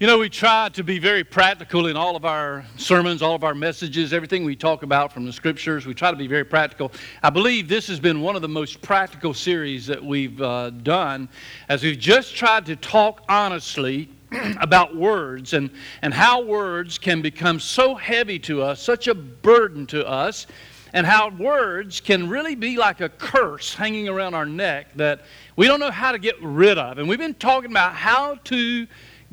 You know, we try to be very practical in all of our sermons, all of our messages, everything we talk about from the scriptures. We try to be very practical. I believe this has been one of the most practical series that we've uh, done as we've just tried to talk honestly about words and, and how words can become so heavy to us, such a burden to us, and how words can really be like a curse hanging around our neck that we don't know how to get rid of. And we've been talking about how to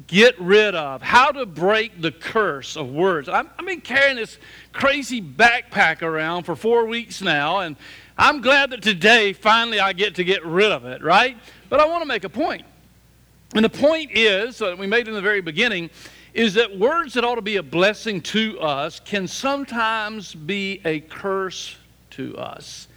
get rid of, how to break the curse of words. i have been carrying this crazy backpack around for four weeks now, and I'm glad that today finally I get to get rid of it, right? But I want to make a point. And the point is, that we made in the very beginning, is that words that ought to be a blessing to us can sometimes be a curse to us.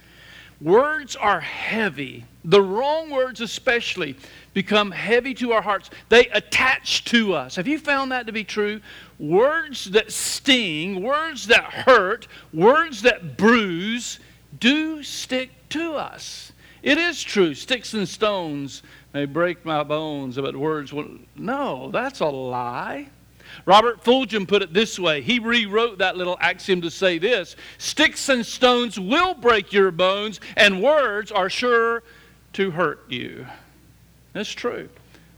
Words are heavy, the wrong words especially become heavy to our hearts. They attach to us. Have you found that to be true? Words that sting, words that hurt, words that bruise do stick to us. It is true. Sticks and stones may break my bones, but words will. No, that's a lie. Robert Fulghum put it this way. He rewrote that little axiom to say this Sticks and stones will break your bones, and words are sure to hurt you. That's true.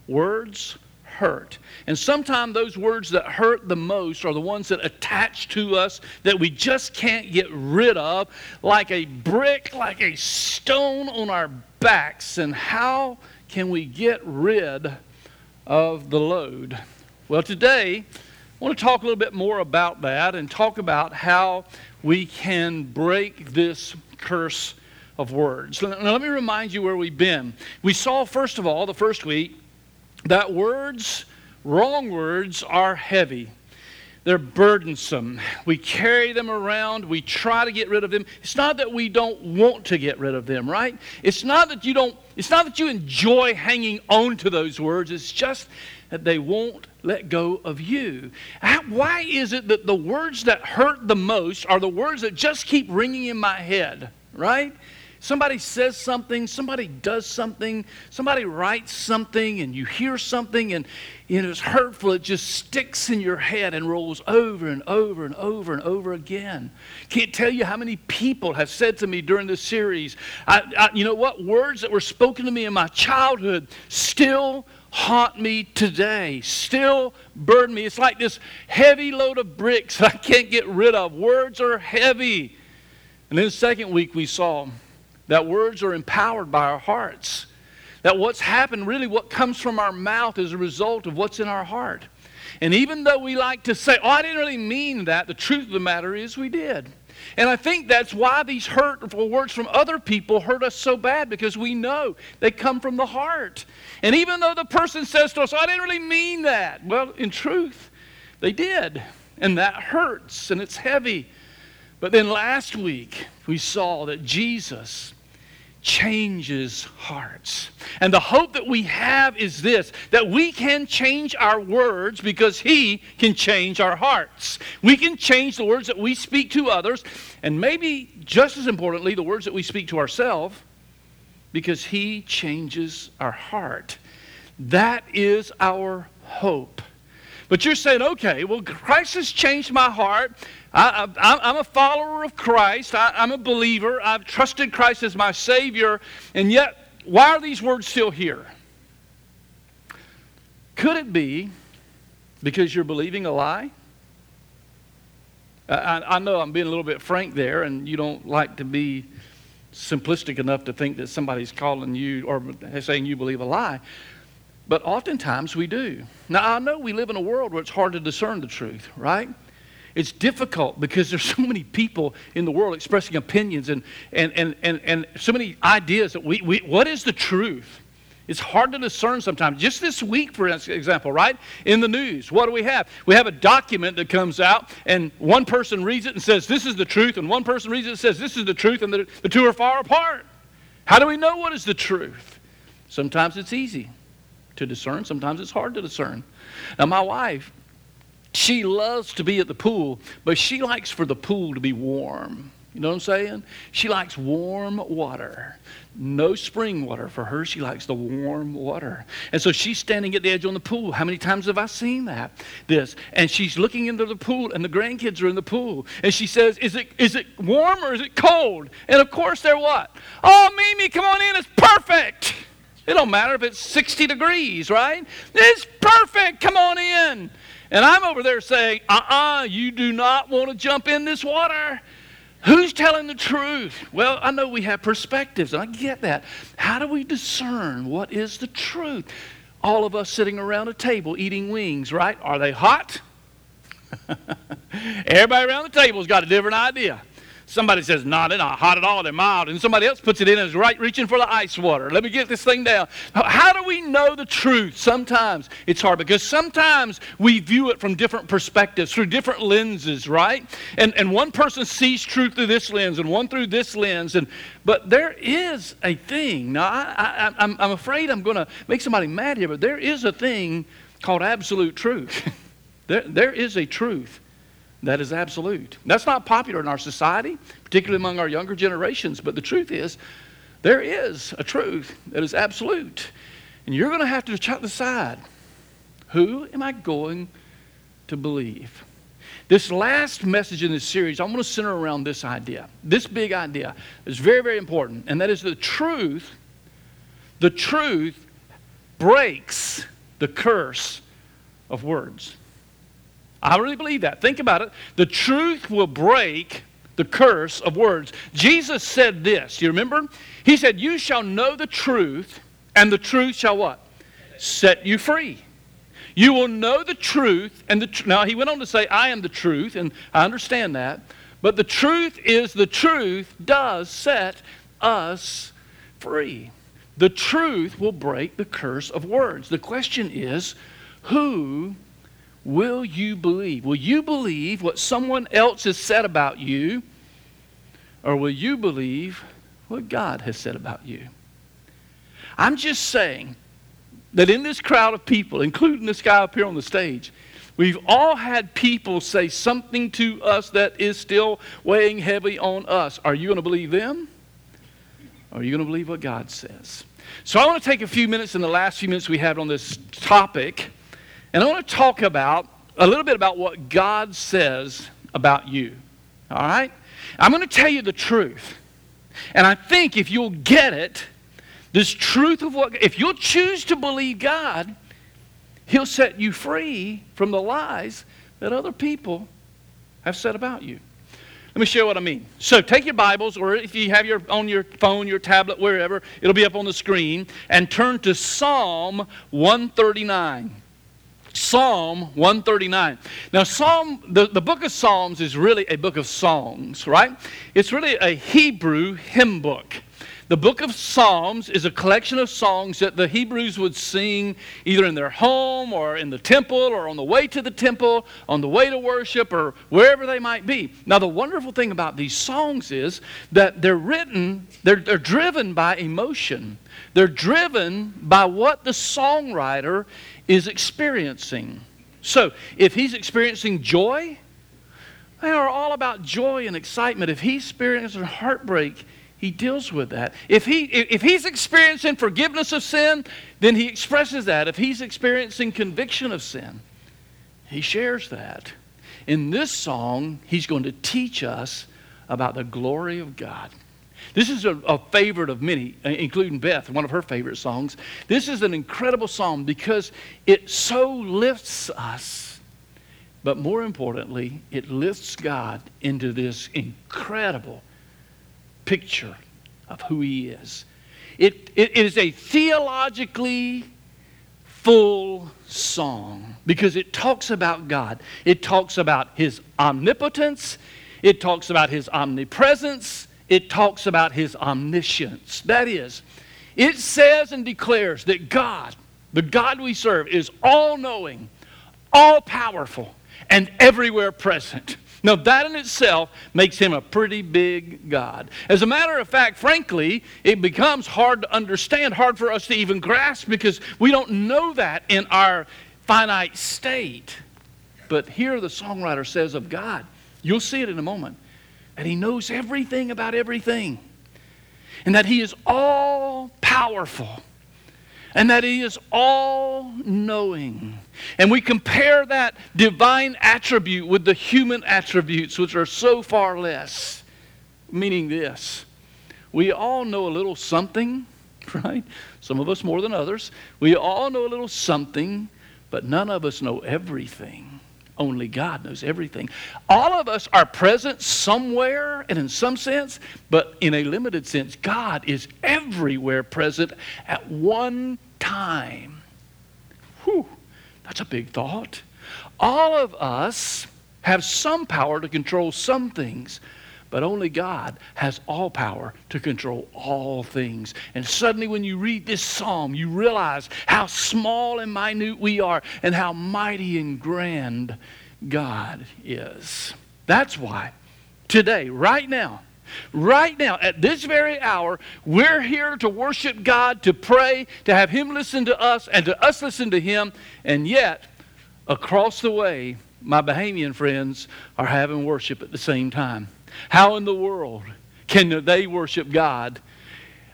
Words hurt. And sometimes those words that hurt the most are the ones that attach to us that we just can't get rid of, like a brick, like a stone on our backs. And how can we get rid of the load? Well, today, I want to talk a little bit more about that and talk about how we can break this curse of words. Now, let me remind you where we've been. We saw, first of all, the first week, that words, wrong words, are heavy. They're burdensome. We carry them around. We try to get rid of them. It's not that we don't want to get rid of them, right? It's not that you don't, it's not that you enjoy hanging on to those words. It's just that they won't let go of you. Why is it that the words that hurt the most are the words that just keep ringing in my head, right? Somebody says something, somebody does something, somebody writes something, and you hear something, and it's hurtful. It just sticks in your head and rolls over and over and over and over again. Can't tell you how many people have said to me during this series, I, I, you know what? Words that were spoken to me in my childhood still haunt me today, still burden me. It's like this heavy load of bricks I can't get rid of. Words are heavy. And then the second week we saw that words are empowered by our hearts. That what's happened, really, what comes from our mouth is a result of what's in our heart. And even though we like to say, oh, I didn't really mean that, the truth of the matter is we did. And I think that's why these hurtful words from other people hurt us so bad because we know they come from the heart. And even though the person says to us, oh, I didn't really mean that, well, in truth, they did. And that hurts and it's heavy. But then last week, we saw that Jesus changes hearts. And the hope that we have is this that we can change our words because He can change our hearts. We can change the words that we speak to others, and maybe just as importantly, the words that we speak to ourselves because He changes our heart. That is our hope. But you're saying, okay, well, Christ has changed my heart. I, am a follower of Christ. I, I'm a believer. I've trusted Christ as my Savior. And yet, why are these words still here? Could it be because you're believing a lie? I, I, know I'm being a little bit frank there, and you don't like to be simplistic enough to think that somebody's calling you or saying you believe a lie. But oftentimes we do. Now, I know we live in a world where it's hard to discern the truth, right? It's difficult because there's so many people in the world expressing opinions and, and, and, and, and so many ideas that we, we, what is the truth? It's hard to discern sometimes. Just this week, for example, right? In the news, what do we have? We have a document that comes out, and one person reads it and says, This is the truth, and one person reads it and says, This is the truth, and the, the two are far apart. How do we know what is the truth? Sometimes it's easy to discern. Sometimes it's hard to discern. Now, my wife, she loves to be at the pool, but she likes for the pool to be warm. You know what I'm saying? She likes warm water. No spring water for her. She likes the warm water. And so she's standing at the edge on the pool. How many times have I seen that? This. And she's looking into the pool, and the grandkids are in the pool. And she says, Is it, is it warm or is it cold? And of course, they're what? Oh, Mimi, come on in. It's perfect. It don't matter if it's 60 degrees, right? It's perfect. Come on in. And I'm over there saying, uh uh you do not want to jump in this water. Who's telling the truth? Well, I know we have perspectives, and I get that. How do we discern what is the truth? All of us sitting around a table eating wings, right? Are they hot? Everybody around the table's got a different idea. Somebody says, no, they're not hot at all, they're mild. And somebody else puts it in and is right reaching for the ice water. Let me get this thing down. How do we know the truth? Sometimes it's hard because sometimes we view it from different perspectives, through different lenses, right? And, and one person sees truth through this lens and one through this lens. And, but there is a thing. Now, I, I, I'm, I'm afraid I'm going to make somebody mad here, but there is a thing called absolute truth. there, there is a truth that is absolute. That's not popular in our society, particularly among our younger generations, but the truth is, there is a truth that is absolute. And you're going to have to decide who am I going to believe? This last message in this series, I want to center around this idea. This big idea is very, very important, and that is the truth, the truth breaks the curse of words. I really believe that. Think about it. The truth will break the curse of words. Jesus said this. You remember? He said, You shall know the truth, and the truth shall what? Set you free. You will know the truth, and the tr- now he went on to say, I am the truth, and I understand that. But the truth is the truth does set us free. The truth will break the curse of words. The question is, who Will you believe? Will you believe what someone else has said about you? Or will you believe what God has said about you? I'm just saying that in this crowd of people, including this guy up here on the stage, we've all had people say something to us that is still weighing heavy on us. Are you going to believe them? Or are you going to believe what God says? So I want to take a few minutes in the last few minutes we have on this topic and I want to talk about a little bit about what God says about you. All right? I'm going to tell you the truth. And I think if you'll get it, this truth of what, if you'll choose to believe God, He'll set you free from the lies that other people have said about you. Let me show you what I mean. So take your Bibles, or if you have your on your phone, your tablet, wherever, it'll be up on the screen, and turn to Psalm 139. Psalm 139. Now, Psalm, the, the book of Psalms is really a book of songs, right? It's really a Hebrew hymn book. The book of Psalms is a collection of songs that the Hebrews would sing either in their home or in the temple or on the way to the temple, on the way to worship, or wherever they might be. Now, the wonderful thing about these songs is that they're written, they're, they're driven by emotion. They're driven by what the songwriter is experiencing. So, if he's experiencing joy, they are all about joy and excitement. If he's experiencing heartbreak, he deals with that. If, he, if he's experiencing forgiveness of sin, then he expresses that. If he's experiencing conviction of sin, he shares that. In this song, he's going to teach us about the glory of God. This is a, a, favorite of many, uh, including Beth, one of her favorite songs. This is an incredible song because it so lifts us, but more importantly, it lifts God into this incredible picture of who He is. It, it is a theologically full song because it talks about God. It talks about His omnipotence, it talks about His omnipresence, it talks about his omniscience. That is, it says and declares that God, the God we serve, is all knowing, all powerful, and everywhere present. Now, that in itself makes him a pretty big God. As a matter of fact, frankly, it becomes hard to understand, hard for us to even grasp because we don't know that in our finite state. But here the songwriter says of God, you'll see it in a moment that He knows everything about everything, and that He is all powerful, and that He is all knowing. And we compare that divine attribute with the human attributes, which are so far less. Meaning this we all know a little something, right? Some of us more than others. We all know a little something, but none of us know everything. Only God knows everything. All of us are present somewhere and in some sense, but in a limited sense, God is everywhere present at one time. Whew, that's a big thought. All of us have some power to control some things, but only God has all power to control all things. And suddenly, when you read this psalm, you realize how small and minute we are and how mighty and grand God is. That's why today, right now, Right now, at this very hour, we're here to worship God, to pray, to have Him listen to us, and to us listen to Him. And yet, across the way, my Bahamian friends are having worship at the same time. How in the world can they worship God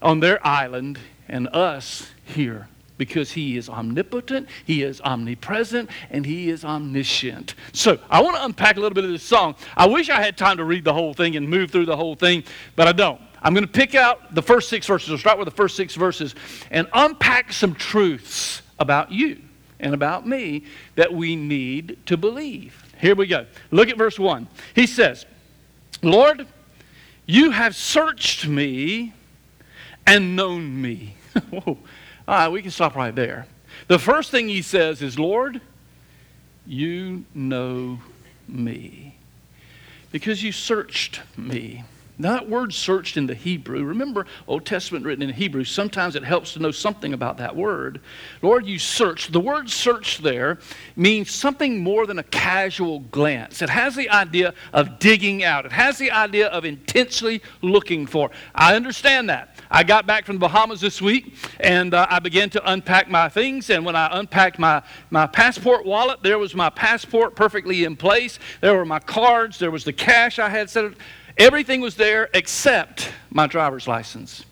on their island and us here? Because he is omnipotent, he is omnipresent, and he is omniscient. So I want to unpack a little bit of this song. I wish I had time to read the whole thing and move through the whole thing, but I don't. I'm going to pick out the first six verses. We'll start with the first six verses and unpack some truths about you and about me that we need to believe. Here we go. Look at verse 1. He says, Lord, you have searched me and known me. All right, ah, we can stop right there. The first thing he says is, Lord, you know me because you searched me. That word searched in the Hebrew, remember Old Testament written in Hebrew, sometimes it helps to know something about that word. Lord, you searched. The word search there means something more than a casual glance. It has the idea of digging out, it has the idea of intensely looking for. I understand that. I got back from the Bahamas this week and uh, I began to unpack my things. And when I unpacked my, my passport wallet, there was my passport perfectly in place. There were my cards, there was the cash I had set. Everything was there except my driver's license.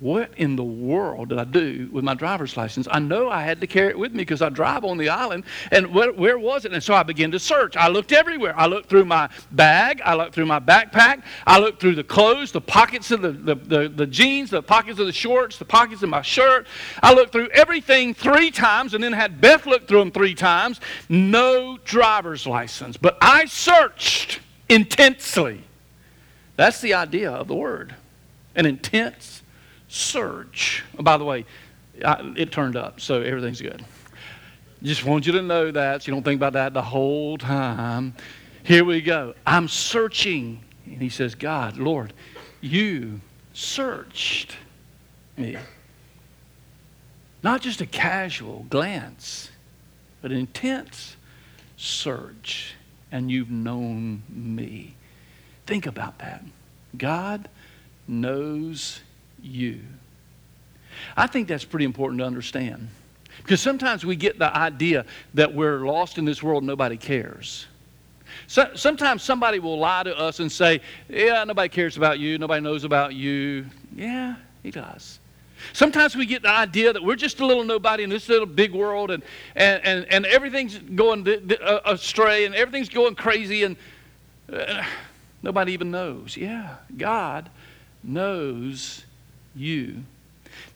What in the world did I do with my driver's license? I know I had to carry it with me because I drive on the island. And where, where, was it? And so I began to search. I looked everywhere. I looked through my bag. I looked through my backpack. I looked through the clothes, the pockets of the, the, the, the jeans, the pockets of the shorts, the pockets of my shirt. I looked through everything three times and then had Beth look through them three times. No driver's license. But I searched intensely. That's the idea of the word an intense search. Oh, by the way, I, it turned up, so everything's good. Just want you to know that so you don't think about that the whole time. Here we go. I'm searching. And he says, God, Lord, you searched me. Not just a casual glance, but an intense search and you've known me. Think about that. God knows you. I think that's pretty important to understand. Because sometimes we get the idea that we're lost in this world, nobody cares. So, sometimes somebody will lie to us and say, Yeah, nobody cares about you, nobody knows about you. Yeah, he does. Sometimes we get the idea that we're just a little nobody in this little big world and, and, and, and everything's going uh, astray and everything's going crazy and uh, nobody even knows. Yeah, God knows you.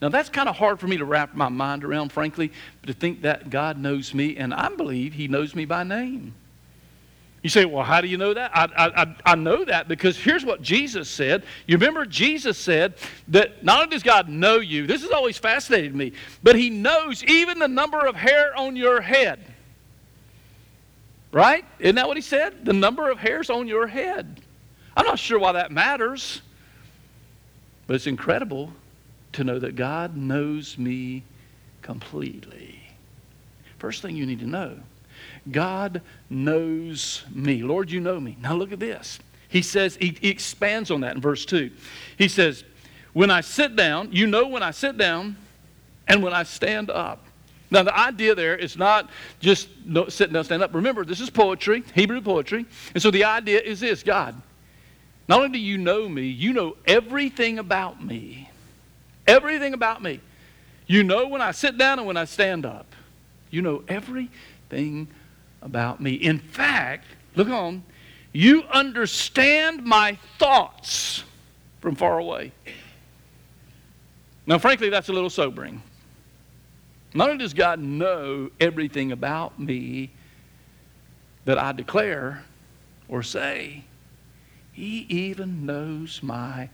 Now, that's kind of hard for me to wrap my mind around, frankly, to think that God knows me, and I believe He knows me by name. You say, well, how do you know that? I, I, I know that because here's what Jesus said. You remember Jesus said that not only does God know you, this has always fascinated me, but He knows even the number of hair on your head. Right? Isn't that what He said? The number of hairs on your head. I'm not sure why that matters, but it's incredible to know that God knows me completely. First thing you need to know God knows me. Lord, you know me. Now look at this. He says, he, he expands on that in verse 2. He says, When I sit down, you know when I sit down and when I stand up. Now, the idea there is not just sitting down, stand up. Remember, this is poetry, Hebrew poetry. And so the idea is this God, not only do you know me, you know everything about me. Everything about me. You know when I sit down and when I stand up. You know everything about me. In fact, look on, you understand my thoughts from far away. Now, frankly, that's a little sobering. Not only does God know everything about me that I declare or say, He even knows my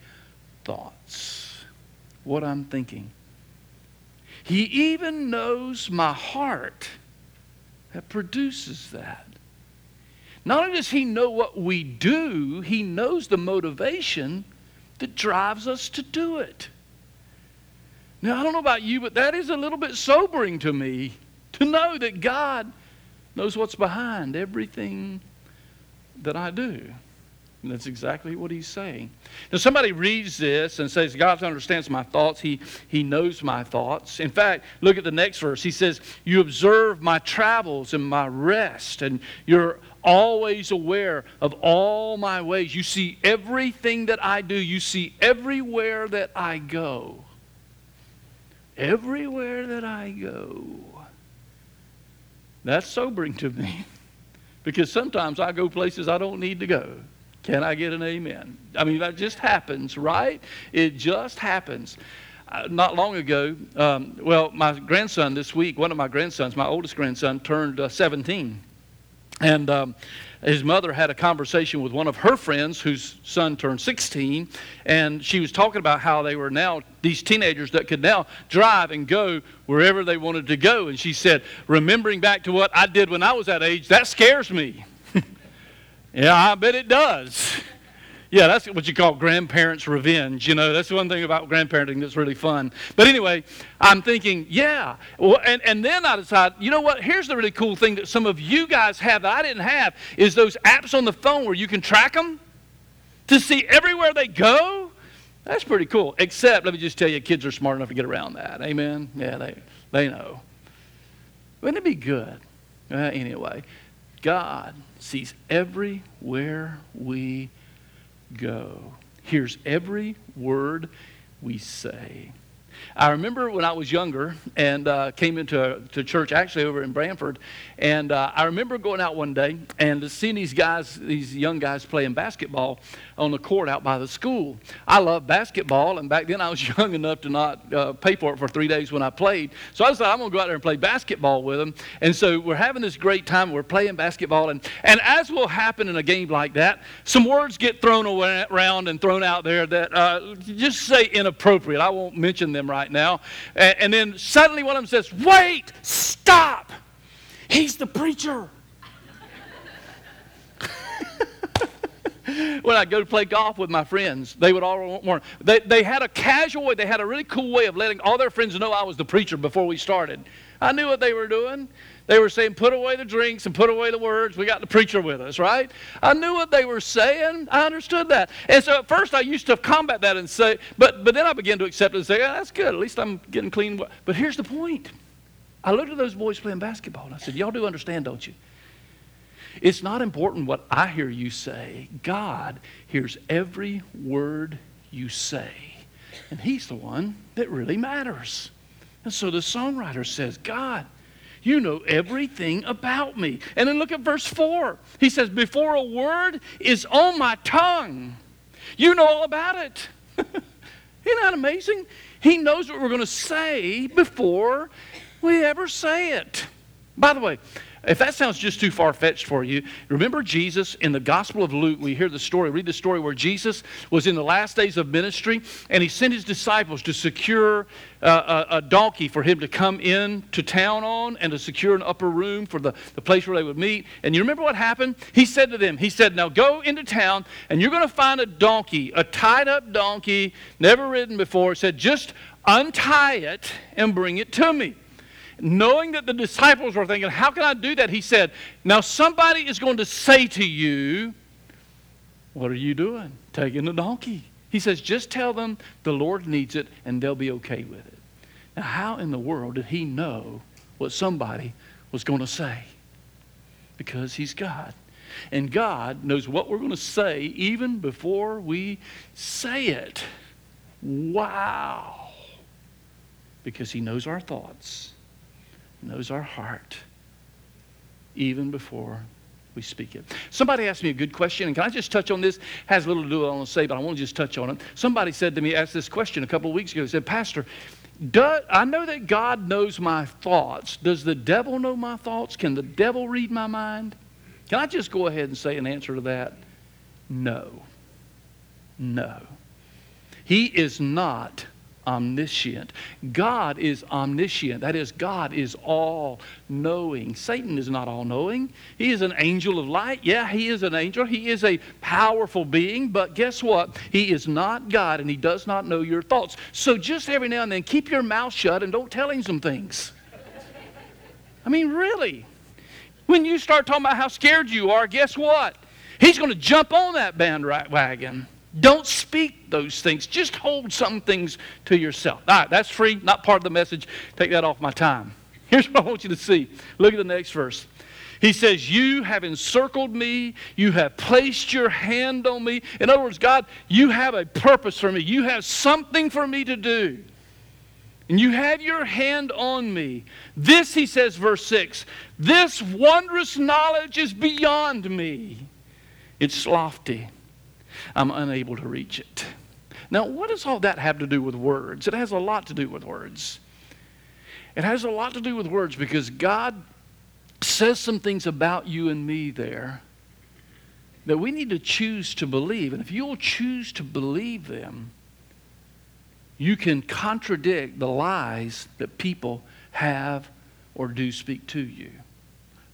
thoughts, what I'm thinking. He even knows my heart that produces that. Not only does He know what we do, He knows the motivation that drives us to do it. Now, I don't know about you, but that is a little bit sobering to me to know that God knows what's behind everything that I do. And that's exactly what he's saying. Now, somebody reads this and says, God understands my thoughts. He, he knows my thoughts. In fact, look at the next verse. He says, You observe my travels and my rest, and you're always aware of all my ways. You see everything that I do, you see everywhere that I go everywhere that I go. That's sobering to me because sometimes I go places I don't need to go. Can I get an amen? I mean, that just happens, right? It just happens. Uh, not long ago, um, well, my grandson this week, one of my grandsons, my oldest grandson, turned uh, 17. And um, his mother had a conversation with one of her friends whose son turned 16, and she was talking about how they were now these teenagers that could now drive and go wherever they wanted to go. And she said, Remembering back to what I did when I was that age, that scares me. Yeah, I bet it does. Yeah, that's what you call grandparents' revenge. You know, that's one thing about grandparenting that's really fun. But anyway, I'm thinking, yeah. Well, and, and then I decide, you know what? Here's the really cool thing that some of you guys have that I didn't have is those apps on the phone where you can track them to see everywhere they go. That's pretty cool. Except, let me just tell you, kids are smart enough to get around that. Amen? Yeah, they, they know. Wouldn't it be good? Uh, anyway, God sees everywhere we go. Hears every word we say. I remember when I was younger and uh, came into to church actually over in Branford, and uh, I remember going out one day and seeing these guys, these young guys playing basketball on the court out by the school. I love basketball, and back then I was young enough to not uh, pay for it for three days when I played. So I decided I'm going to go out there and play basketball with them. And so we're having this great time. We're playing basketball, and and as will happen in a game like that, some words get thrown around and thrown out there that uh, just say inappropriate. I won't mention them right now. And, and then suddenly one of them says, Wait, stop. He's the preacher. when I go to play golf with my friends, they would all want more. They, they had a casual way, they had a really cool way of letting all their friends know I was the preacher before we started. I knew what they were doing. They were saying, put away the drinks and put away the words. We got the preacher with us, right? I knew what they were saying. I understood that. And so at first I used to combat that and say, but, but then I began to accept it and say, yeah, that's good. At least I'm getting clean. But here's the point. I looked at those boys playing basketball and I said, y'all do understand, don't you? It's not important what I hear you say. God hears every word you say. And He's the one that really matters. And so the songwriter says, God, you know everything about me. And then look at verse 4. He says, Before a word is on my tongue, you know all about it. Isn't that amazing? He knows what we're going to say before we ever say it. By the way, if that sounds just too far fetched for you, remember Jesus in the Gospel of Luke. We hear the story, read the story where Jesus was in the last days of ministry and he sent his disciples to secure uh, a, a, donkey for him to come in to town on and to secure an upper room for the, the place where they would meet. And you remember what happened? He said to them, He said, Now go into town and you're going to find a donkey, a tied up donkey, never ridden before. He said, Just untie it and bring it to me knowing that the disciples were thinking, How can I do that? He said, Now somebody is going to say to you, What are you doing? Taking the donkey. He says, Just tell them the Lord needs it and they'll be okay with it. Now, how in the world did he know what somebody was going to say because He's God. And God knows what we're going to say even before we say it. Wow. Because He knows our thoughts, knows our heart, even before we speak it. Somebody asked me a good question, and can I just touch on this? Has little to do with what I want to say, but I want to just touch on it. Somebody said to me, asked this question a couple of weeks ago. He said, Pastor, do, I know that God knows my thoughts. Does the devil know my thoughts? Can the devil read my mind? Can I just go ahead and say an answer to that? No. No. He is not omniscient. God is omniscient. That is, God is all knowing. Satan is not all knowing. He is an angel of light. Yeah, he is an angel. He is a powerful being, but guess what? He is not God and he does not know your thoughts. So just every now and then, keep your mouth shut and don't tell him some things. I mean, really. When you start talking about how scared you are, guess what? He's going to jump on that bandwagon. Don't speak those things. Just hold some things to yourself. All right, that's free, not part of the message. Take that off my time. Here's what I want you to see. Look at the next verse. He says, You have encircled me. You have placed your hand on me. In other words, God, you have a purpose for me. You have something for me to do. And you have your hand on me. This, he says, verse 6 this wondrous knowledge is beyond me. It's lofty. I'm unable to reach it. Now, what does all that have to do with words? It has a lot to do with words. It has a lot to do with words because God says some things about you and me there that we need to choose to believe. And if you'll choose to believe them, you can contradict the lies that people have or do speak to you.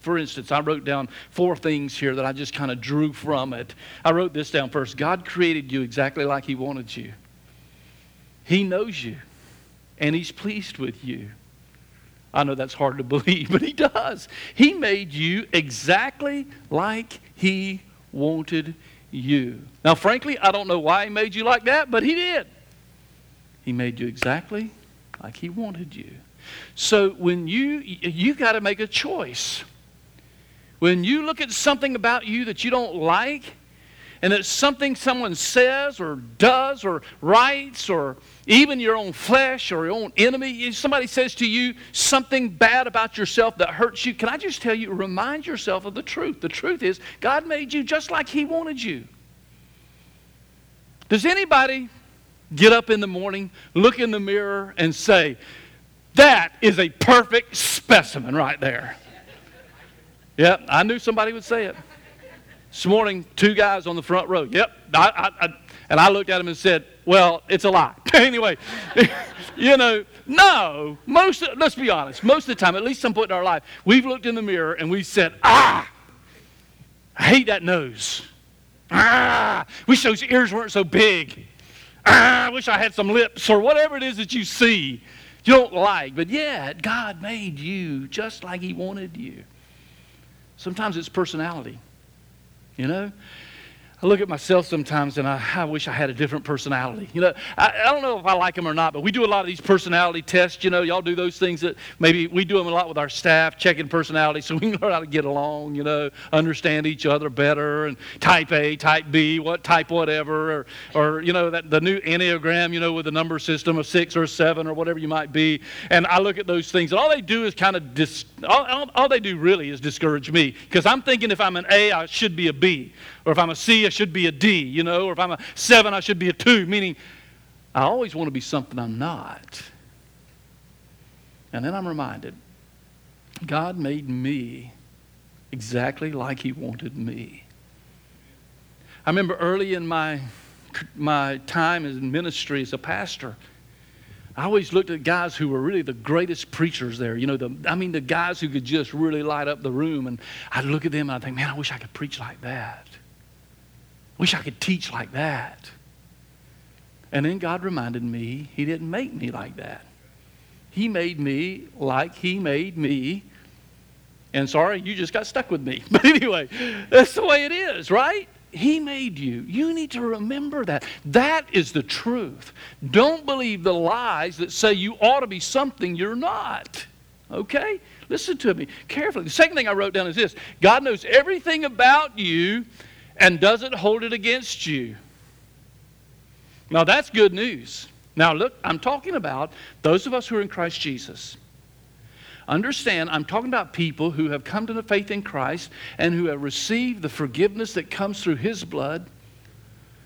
For instance, I wrote down four things here that I just kind of drew from it. I wrote this down first God created you exactly like He wanted you, He knows you, and He's pleased with you. I know that's hard to believe, but He does. He made you exactly like He wanted you. Now, frankly, I don't know why He made you like that, but He did. He made you exactly like He wanted you. So when you you got to make a choice. When you look at something about you that you don't like, and it's something someone says or does or writes or even your own flesh or your own enemy, somebody says to you something bad about yourself that hurts you, can I just tell you, remind yourself of the truth. The truth is, God made you just like He wanted you. Does anybody get up in the morning, look in the mirror, and say, That is a perfect specimen right there? Yep, I knew somebody would say it. This morning, two guys on the front row. Yep, I, I, I, and I looked at them and said, "Well, it's a lie." anyway, you know, no. Most, let's be honest. Most of the time, at least some point in our life, we've looked in the mirror and we said, "Ah, I hate that nose. Ah, wish those ears weren't so big. Ah, I wish I had some lips or whatever it is that you see." You don't like, but yet God made you just like He wanted you. Sometimes it's personality. You know? I look at myself sometimes and I, I, wish I had a different personality. You know, I, I, don't know if I like them or not, but we do a lot of these personality tests. You know, y'all do those things that maybe we do them a lot with our staff, checking personality so we can learn how to get along, you know, understand each other better and type A, type B, what type whatever, or, or you know, that, the new Enneagram, you know, with the number system of six or seven or whatever you might be. And I look at those things and all they do is kind of, dis, all, all, all they do really is discourage me because I'm thinking if I'm an A, I should be a B. Or if I'm a C, I should be a D, you know, or if I'm a seven, I should be a two, meaning I always want to be something I'm not. And then I'm reminded God made me exactly like He wanted me. I remember early in my, my time in ministry as a pastor, I always looked at guys who were really the greatest preachers there. You know, the, I mean, the guys who could just really light up the room. And I'd look at them and I'd think, man, I wish I could preach like that. Wish I could teach like that. And then God reminded me He didn't make me like that. He made me like He made me. And sorry, you just got stuck with me. But anyway, that's the way it is, right? He made you. You need to remember that. That is the truth. Don't believe the lies that say you ought to be something you're not. Okay? Listen to me carefully. The second thing I wrote down is this God knows everything about you and doesn't hold it against you. Now, that's good news. Now, look, I'm talking about those of us who are in Christ Jesus. Understand, I'm talking about people who have come to the faith in Christ and who have received the forgiveness that comes through His blood,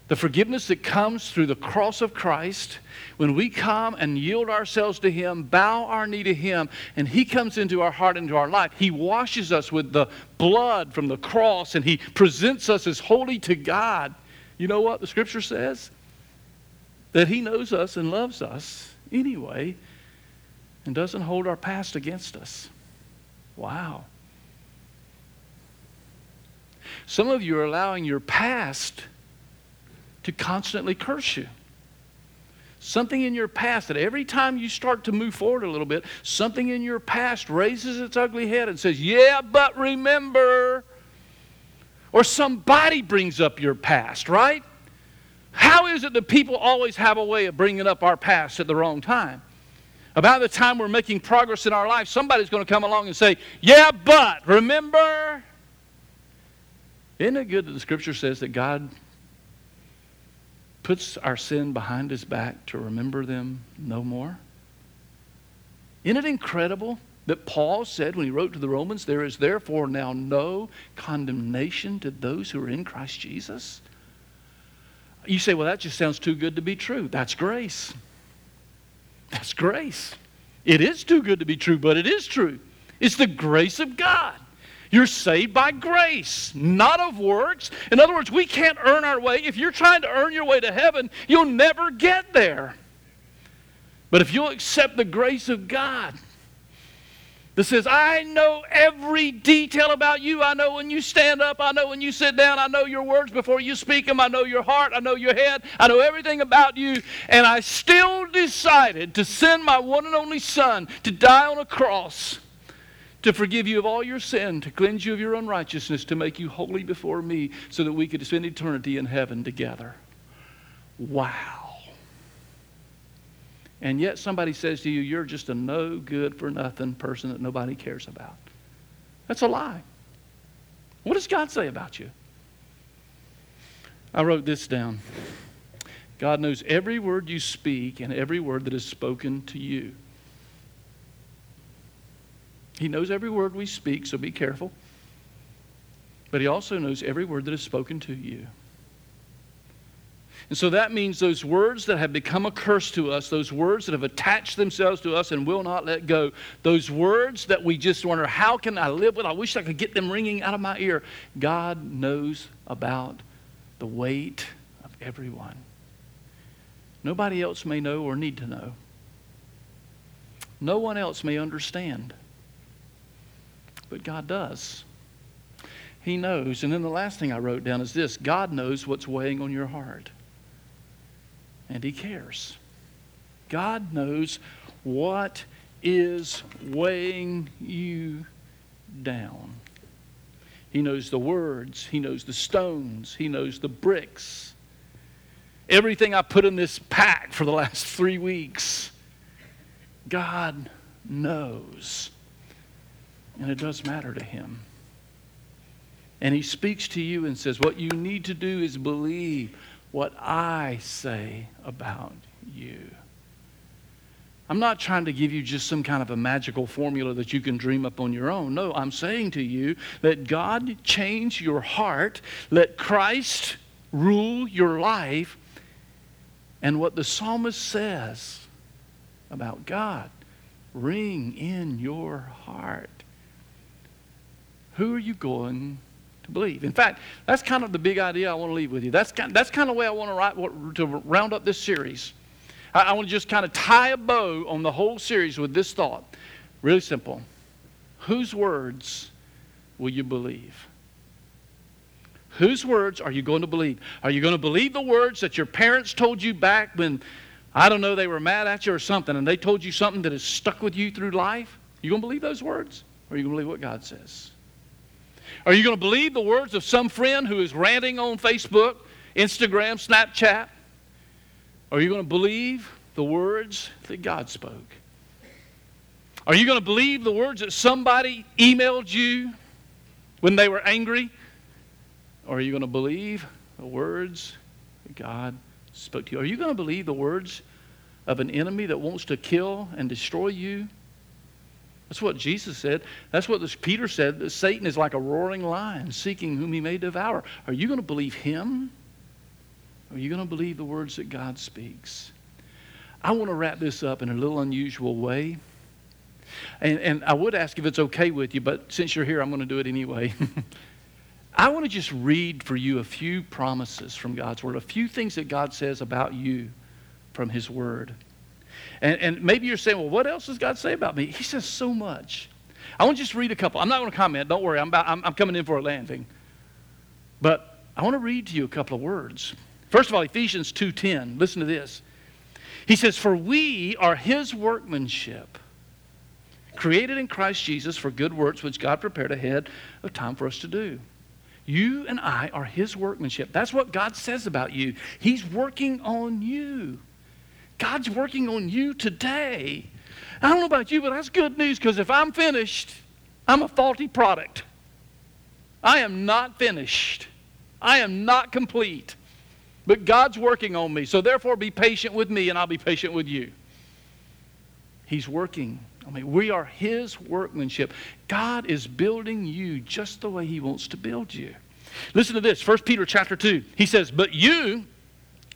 the forgiveness that comes through the cross of Christ. When we come and yield ourselves to Him, bow our knee to Him, and He comes into our heart, into our life, He washes us with the blood from the cross and He presents us as holy to God. You know what the Scripture says? That He knows us and loves us anyway and doesn't hold our past against us. Wow. Some of you are allowing your past to constantly curse you. Something in your past that every time you start to move forward a little bit, something in your past raises its ugly head and says, Yeah, but remember. Or somebody brings up your past, right? How is it that people always have a way of bringing up our past at the wrong time? About the time we're making progress in our life, somebody's going to come along and say, Yeah, but remember? Isn't it good that the scripture says that God puts our sin behind his back to remember them no more? Isn't it incredible that Paul said when he wrote to the Romans, There is therefore now no condemnation to those who are in Christ Jesus? You say, Well, that just sounds too good to be true. That's grace. That's grace. It is too good to be true, but it is true. It's the grace of God. You're saved by grace, not of works. In other words, we can't earn our way. If you're trying to earn your way to heaven, you'll never get there. But if you'll accept the grace of God, that says, I know every detail about you. I know when you stand up. I know when you sit down. I know your words before you speak them. I know your heart. I know your head. I know everything about you. And I still decided to send my one and only Son to die on a cross to forgive you of all your sin, to cleanse you of your unrighteousness, to make you holy before me so that we could spend eternity in heaven together. Wow. And yet somebody says to you, you're just a no good for nothing person that nobody cares about. That's a lie. What does God say about you? I wrote this down. God knows every word you speak and every word that is spoken to you. He knows every word we speak, so be careful. But He also knows every word that is spoken to you. And so that means those words that have become a curse to us, those words that have attached themselves to us and will not let go, those words that we just wonder, how can I live with? I wish I could get them ringing out of my ear. God knows about the weight of everyone. Nobody else may know or need to know. No one else may understand. But God does. He knows. And then the last thing I wrote down is this God knows what's weighing on your heart and He cares. God knows what is weighing you down. He knows the words, He knows the stones, He knows the bricks. Everything I put in this pack for the last three weeks, God knows. And it does matter to Him. And He speaks to you and says, What you need to do is believe what I say about you. I'm not trying to give you just some kind of a magical formula that you can dream up on your own. No, I'm saying to you that God change your heart, let Christ rule your life, and what the psalmist says about God ring in your heart. Who are you going to believe. In fact, that's kind of the big idea I want to leave with you. That's kind, that's kind of the way I want to, write, to round up this series. I, I want to just kind of tie a bow on the whole series with this thought. Really simple. Whose words will you believe? Whose words are you going to believe? Are you going to believe the words that your parents told you back when, I don't know, they were mad at you or something, and they told you something that has stuck with you through life? You going to believe those words? Or are you going to believe what God says? Are you going to believe the words of some friend who is ranting on Facebook, Instagram, Snapchat? Are you going to believe the words that God spoke? Are you going to believe the words that somebody emailed you when they were angry? Or are you going to believe the words that God spoke to you? Are you going to believe the words of an enemy that wants to kill and destroy you? That's what Jesus said. That's what this Peter said. That Satan is like a roaring lion seeking whom he may devour. Are you going to believe him? Are you going to believe the words that God speaks? I want to wrap this up in a little unusual way. And, and I would ask if it's okay with you, but since you're here, I'm going to do it anyway. I want to just read for you a few promises from God's Word, a few things that God says about you from His Word. And, and maybe you're saying, well, what else does God say about me? He says so much. I want to just read a couple. I'm not going to comment. Don't worry. I'm, about, I'm, I'm coming in for a landing. But I want to read to you a couple of words. First of all, Ephesians 2.10. Listen to this. He says, For we are his workmanship, created in Christ Jesus for good works which God prepared ahead of time for us to do. You and I are his workmanship. That's what God says about you. He's working on you. God's working on you today. I don't know about you, but that's good news because if I'm finished, I'm a faulty product. I am not finished. I am not complete. But God's working on me. So therefore, be patient with me and I'll be patient with you. He's working. I mean, we are His workmanship. God is building you just the way He wants to build you. Listen to this 1 Peter chapter 2. He says, But you,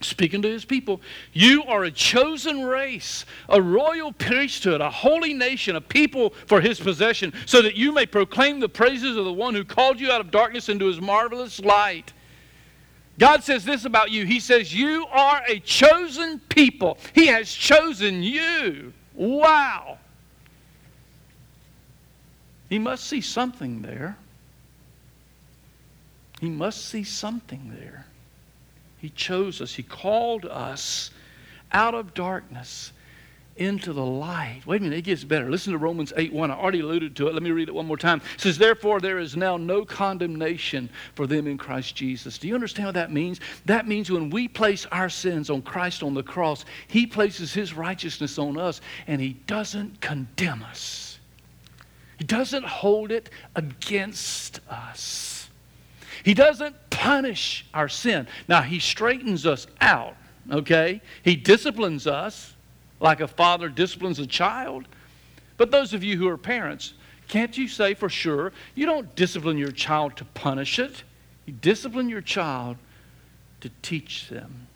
speaking to his people, you are a chosen race, a royal priesthood, a holy nation, a people for his possession, so that you may proclaim the praises of the one who called you out of darkness into his marvelous light. God says this about you. He says, You are a chosen people. He has chosen you. Wow. He must see something there. He must see something there. He chose us, He called us out of darkness into the light. Wait a minute, it gets better. Listen to Romans 8 1. I already alluded to it. Let me read it one more time. It says, Therefore, there is now no condemnation for them in Christ Jesus. Do you understand what that means? That means when we place our sins on Christ on the cross, He places His righteousness on us, and He doesn't condemn us. He doesn't hold it against us. He doesn't punish our sin. Now, He straightens us out, okay? He disciplines us like a father disciplines a child. But those of you who are parents, can't you say for sure you don't discipline your child to punish it? You discipline your child to teach them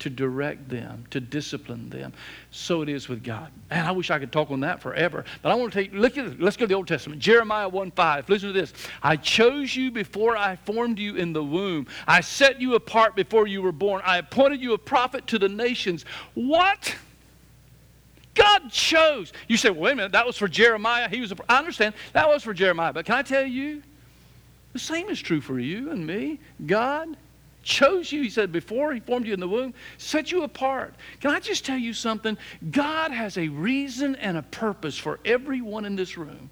to direct them, to discipline them. So it is with God. And I wish I could talk on that forever. But I want to take, look at, let's go to the Old Testament. Jeremiah 1 5. Listen to this. I chose you before I formed you in the womb. I set you apart before you were born. I appointed you a prophet to the nations. What? God chose. You say, well, wait a minute, that was for Jeremiah. He was a, I understand. That was for Jeremiah. But can I tell you? The same is true for you and me. God chose you, he said, before he formed you in the womb, set you apart. Can I just tell you something? God has a reason and a purpose for everyone in this room.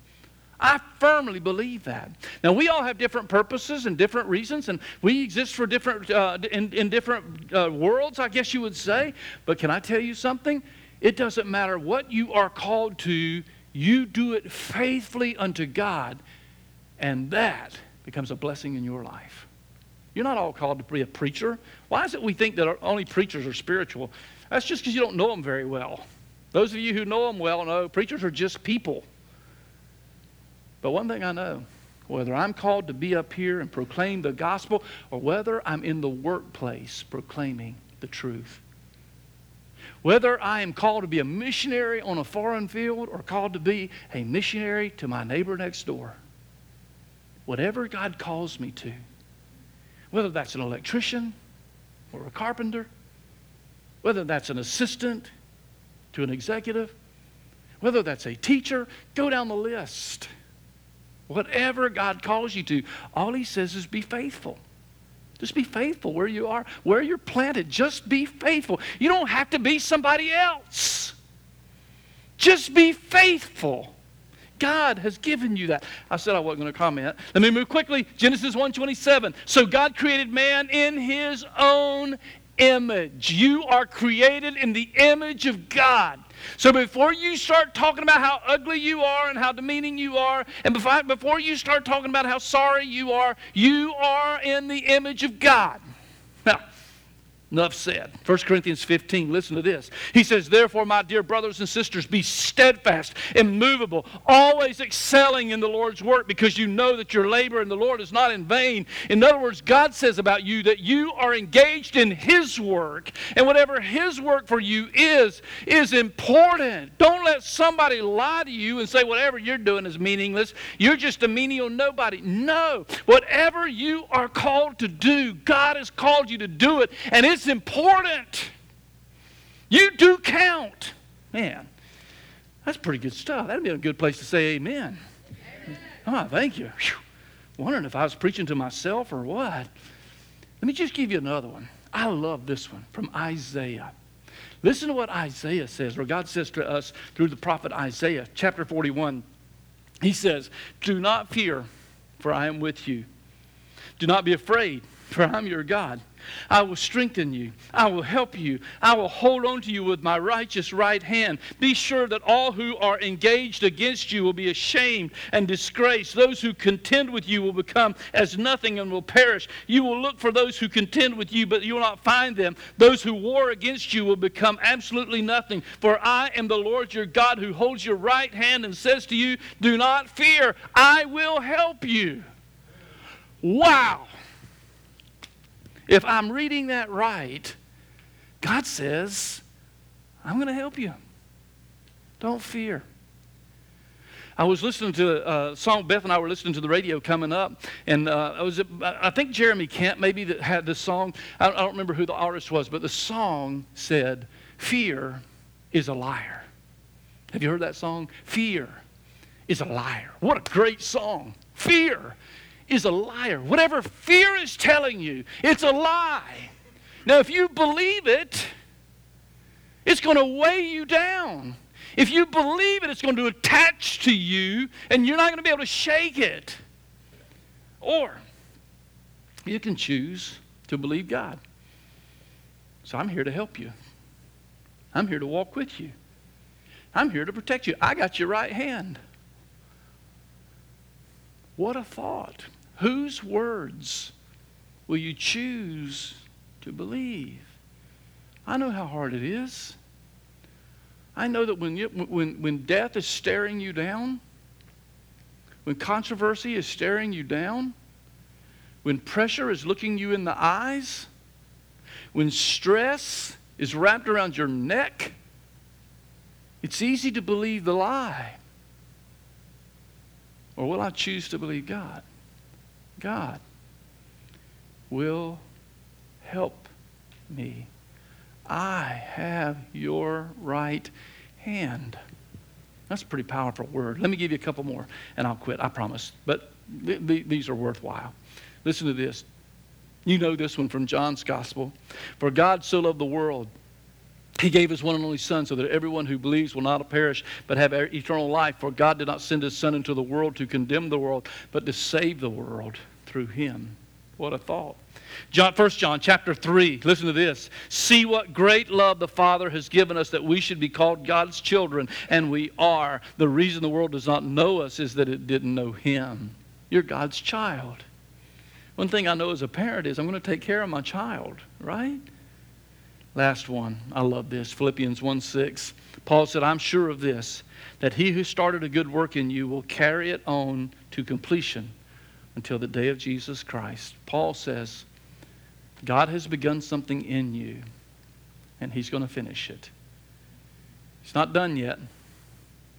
I firmly believe that. Now we all have different purposes and different reasons, and we exist for different uh, in, in different uh, worlds, I guess you would say. But can I tell you something? It doesn't matter what you are called to. You do it faithfully unto God, and that becomes a blessing in your life. You're not all called to be a preacher. Why is it we think that only preachers are spiritual? That's just because you don't know them very well. Those of you who know them well know preachers are just people. But one thing I know whether I'm called to be up here and proclaim the gospel or whether I'm in the workplace proclaiming the truth. Whether I am called to be a missionary on a foreign field or called to be a missionary to my neighbor next door, whatever God calls me to, whether that's an electrician or a carpenter, whether that's an assistant to an executive, whether that's a teacher, go down the list. Whatever God calls you to, all He says is be faithful. Just be faithful where you are, where you're planted. Just be faithful. You don't have to be somebody else. Just be faithful. God has given you that. I said I wasn't going to comment. Let me move quickly. Genesis 1:27. So God created man in his own image. You are created in the image of God. So before you start talking about how ugly you are and how demeaning you are, and before, before you start talking about how sorry you are, you are in the image of God. Now, Enough said. 1 Corinthians 15, listen to this. He says, Therefore, my dear brothers and sisters, be steadfast, immovable, always excelling in the Lord's work, because you know that your labor in the Lord is not in vain. In other words, God says about you that you are engaged in His work, and whatever His work for you is, is important. Don't let somebody lie to you and say whatever you're doing is meaningless. You're just a menial nobody. No. Whatever you are called to do, God has called you to do it, and it's it's important. You do count. Man, that's pretty good stuff. That'd be a good place to say amen. amen. Oh, thank you. Whew. Wondering if I was preaching to myself or what. Let me just give you another one. I love this one from Isaiah. Listen to what Isaiah says, or God says to us through the prophet Isaiah, chapter 41. He says, Do not fear, for I am with you. Do not be afraid, for I'm your God. I will strengthen you. I will help you. I will hold on to you with my righteous right hand. Be sure that all who are engaged against you will be ashamed and disgraced. Those who contend with you will become as nothing and will perish. You will look for those who contend with you, but you will not find them. Those who war against you will become absolutely nothing. For I am the Lord your God who holds your right hand and says to you, Do not fear, I will help you. Wow. If I'm reading that right, God says, I'm going to help you. Don't fear. I was listening to a song, Beth and I were listening to the radio coming up, and uh, I, was, I think Jeremy Camp maybe that had this song. I don't remember who the artist was, but the song said, Fear is a liar. Have you heard that song? Fear is a liar. What a great song. Fear is a liar. Whatever fear is telling you, it's a lie. Now, if you believe it, it's going to weigh you down. If you believe it, it's going to attach to you, and you're not going to be able to shake it. Or you can choose to believe God. So I'm here to help you. I'm here to walk with you. I'm here to protect you. I got your right hand. What a thought. Whose words will you choose to believe? I know how hard it is. I know that when, you, when, when death is staring you down, when controversy is staring you down, when pressure is looking you in the eyes, when stress is wrapped around your neck, it's easy to believe the lie. Or will I choose to believe God? God will help me. I have your right hand. That's a pretty powerful word. Let me give you a couple more and I'll quit, I promise. But th- th- these are worthwhile. Listen to this. You know this one from John's Gospel. For God so loved the world he gave his one and only Son so that everyone who believes will not perish but have eternal life. For God did not send his Son into the world to condemn the world, but to save the world through him. What a thought. John, 1 John chapter 3, listen to this. See what great love the Father has given us that we should be called God's children, and we are. The reason the world does not know us is that it didn't know him. You're God's child. One thing I know as a parent is I'm going to take care of my child, right? Last one. I love this. Philippians 1 6. Paul said, I'm sure of this, that he who started a good work in you will carry it on to completion until the day of Jesus Christ. Paul says, God has begun something in you, and he's going to finish it. It's not done yet,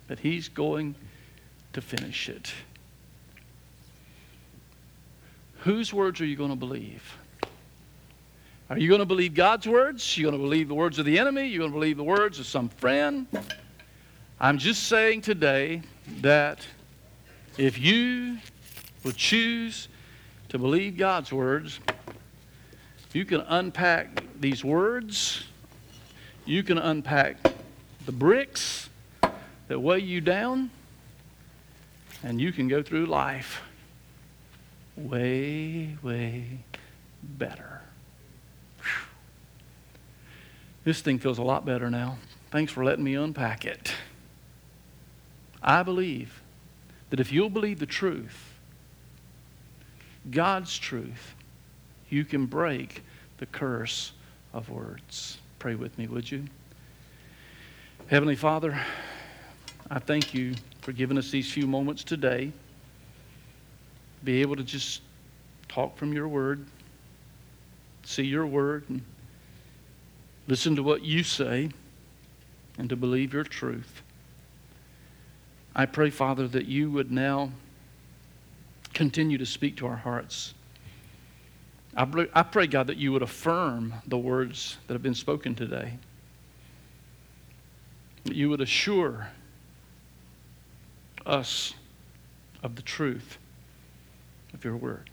but he's going to finish it. Whose words are you going to believe? Are you going to believe God's words? You going to believe the words of the enemy? You going to believe the words of some friend? I'm just saying today that if you will choose to believe God's words, you can unpack these words, you can unpack the bricks that weigh you down, and you can go through life way, way better. This thing feels a lot better now. Thanks for letting me unpack it. I believe that if you'll believe the truth, God's truth, you can break the curse of words. Pray with me, would you? Heavenly Father, I thank you for giving us these few moments today. Be able to just talk from your word, see your word, and listen to what you say, and to believe your truth. I pray, Father, that you would now continue to speak to our hearts. I pray, God, that you would affirm the words that have been spoken today. That you would assure us of the truth of your word.